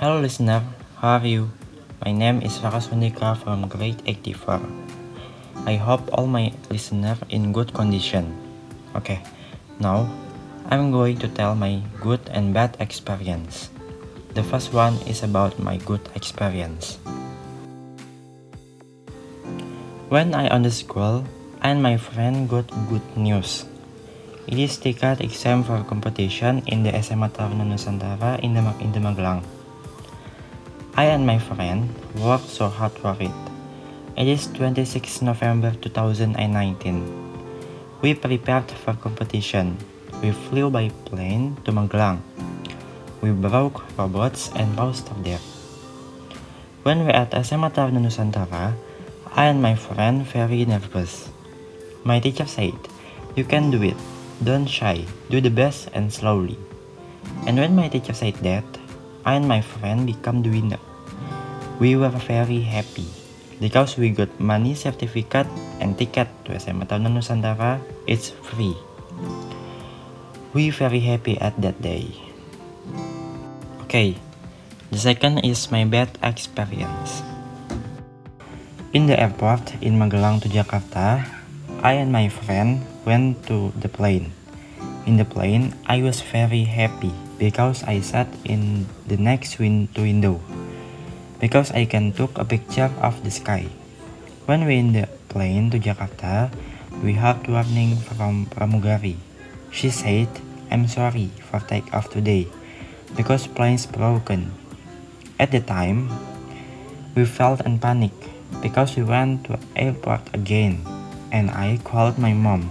Hello listener, how are you? My name is Farah Sundika from grade 84. I hope all my listener in good condition. Okay, now I'm going to tell my good and bad experience. The first one is about my good experience. When I on the school, and my friend got good news. It is ticket exam for competition in the SMA Taruna Nusantara in the, in the Magelang. I and my friend worked so hard for it. It is 26 November 2019. We prepared for competition. We flew by plane to Magelang. We broke robots and roster there. When we at SMA Taruna Nusantara, I and my friend very nervous. My teacher said, "You can do it. Don't shy. Do the best and slowly." And when my teacher said that, and my friend become the winner. We were very happy because we got money certificate and ticket to SMA Taruna Nusantara. It's free. We very happy at that day. Okay, the second is my bad experience. In the airport in Magelang to Jakarta, I and my friend went to the plane. In the plane, I was very happy because I sat in the next win window because I can took a picture of the sky. When we in the plane to Jakarta, we had warning from Pramugari. She said, I'm sorry for take off today because plane's broken. At the time, we felt in panic because we went to airport again and I called my mom.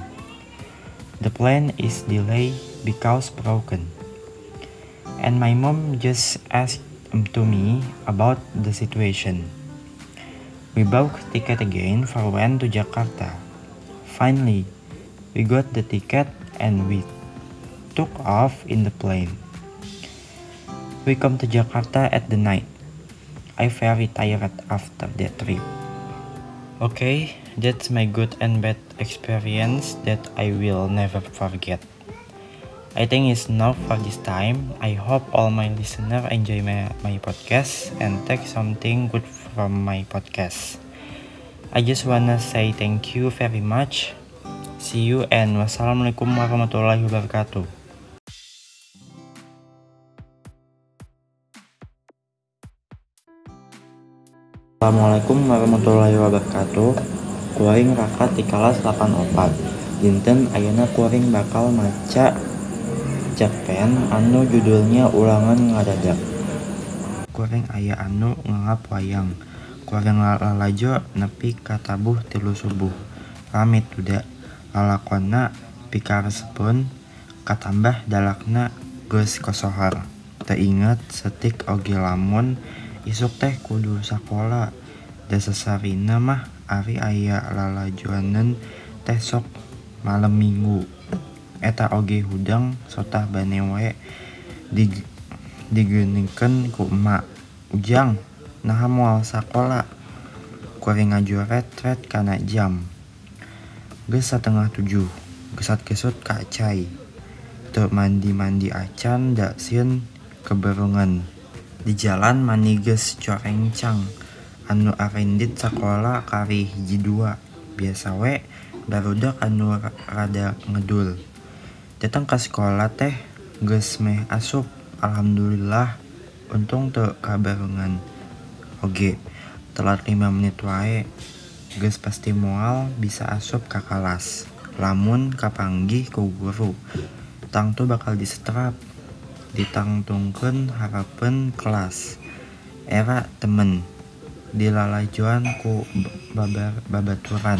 The plane is delayed because broken. And my mom just asked to me about the situation. We bought ticket again for when to Jakarta. Finally, we got the ticket and we took off in the plane. We come to Jakarta at the night. I very tired after that trip. Okay, that's my good and bad experience that I will never forget. I think it's enough for this time. I hope all my listener enjoy my, my podcast and take something good from my podcast. I just wanna say thank you very much. See you and wassalamualaikum warahmatullahi wabarakatuh. Assalamualaikum warahmatullahi wabarakatuh. Kuring rakat di kelas 84. Dinten ayana kuring bakal maca cerpen anu judulnya ulangan ngadadak. Kuring aya anu ngangap wayang. Kuring lalajo nepi katabuh tilu subuh. Pamit tuda lalakonna pikaresepun katambah dalakna geus kosohar. Teu inget setik oge lamun isuk teh kudu sakola dasasarina mah ari aya lalajoaneun teh sok malam minggu eta oge hudang sotah bane wae dig digeuningkeun ku emak ujang nah moal sakola kuring ngajoret-ret kana jam geus satengah tujuh gesat kesut ka cai mandi-mandi acan da sieun keberungan. Di jalan maniges corencang anu arendit sekolah kari hiji dua. Biasa we barudak anu rada ngedul datang ke sekolah teh geus meh asup. Alhamdulillah untung teu kabarengan. Oge telat 5 menit wae geus pasti moal bisa asup ka kelas lamun kapanggih ku guru tang tuh bakal disetrap ditangtungkeun harapan kelas. Era temen dilalajuan ku babar babaturan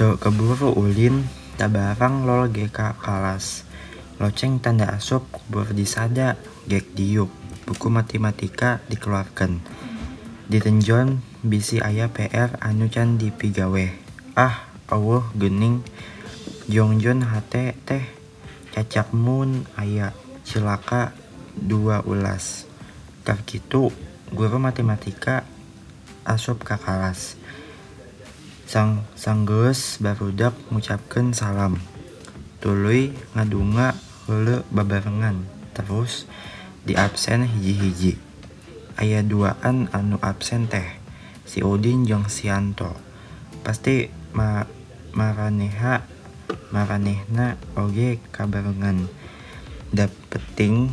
tuh keburu ulin tabarang lol geka kelas. Loceng tanda asup kubur disada gek diuk buku matematika dikeluarkan. Ditenjon bisi ayah PR anu can dipigawe ah Allah gening. Jongjon hate teh. Cacak mun aya cilaka dua ulas. Tak gitu guru matematika asup ke kelas sang sanggeus barudak ngucapkeun salam tuluy ngadunga heule babarengan terus di absen hiji-hiji. Aya duaan anu absen teh si Udin jeung Sianto. Pasti ma maraneha maranehna oge kabarengan. Da penting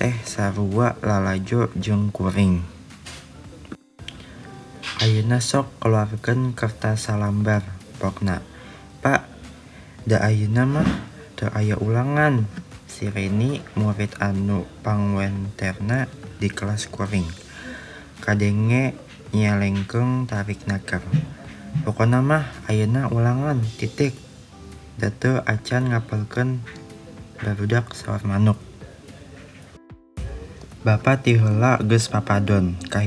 teh sarua lalajo jeung kuring. Ayeuna sok keluarkan kertas salambar pokna. Pak, da ayeuna mah teu aya ulangan. Si Reni murid anu pangwenterna di kelas kuring. Kadenge nyelengkeung tarik naker. Pokona mah ayeuna ulangan titik. Da teu acan ngapalkeun barudak sawar manuk. Bapa ti heula geus papadon ka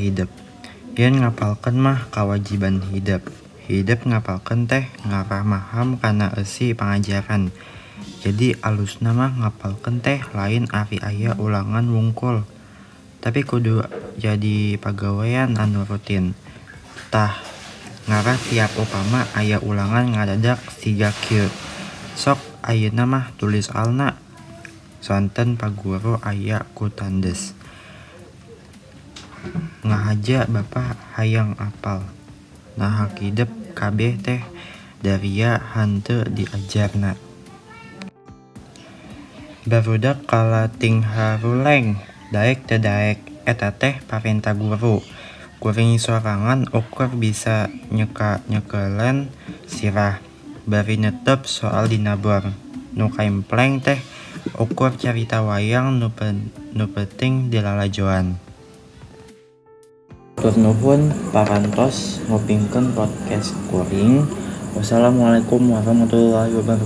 hidep. Yen ngapalkeun mah kawajiban hidep. Hidep ngapalkeun teh ngaramaham kana eusi pangajaran. Jadi alusna mah ngapalkeun teh lain ari aya ulangan wungkul. Tapi kudu jadi pagawean anu rutin. Tah ngarah tiap upama aya ulangan ngadadak siga kieu. Sok ayeuna mah tulis soalna. Sonten paguru aya ku tandes. Ngahaja Bapa hayang apal. Nah hidep kabeh teh daria hanteu diajarna. Barudak kalating haruleng, daek teu daek eta teh parentah guru. Kuring sorangan ukur bisa nyeka-nyekeuleun sirah. Bari netep soal dina bor. Nu kaimpleng teh ukur carita wayang nu, nu penting. Tur nuhun parantos ngupingkeun podcast kuring. Wassalamualaikum warahmatullahi wabarakatuh.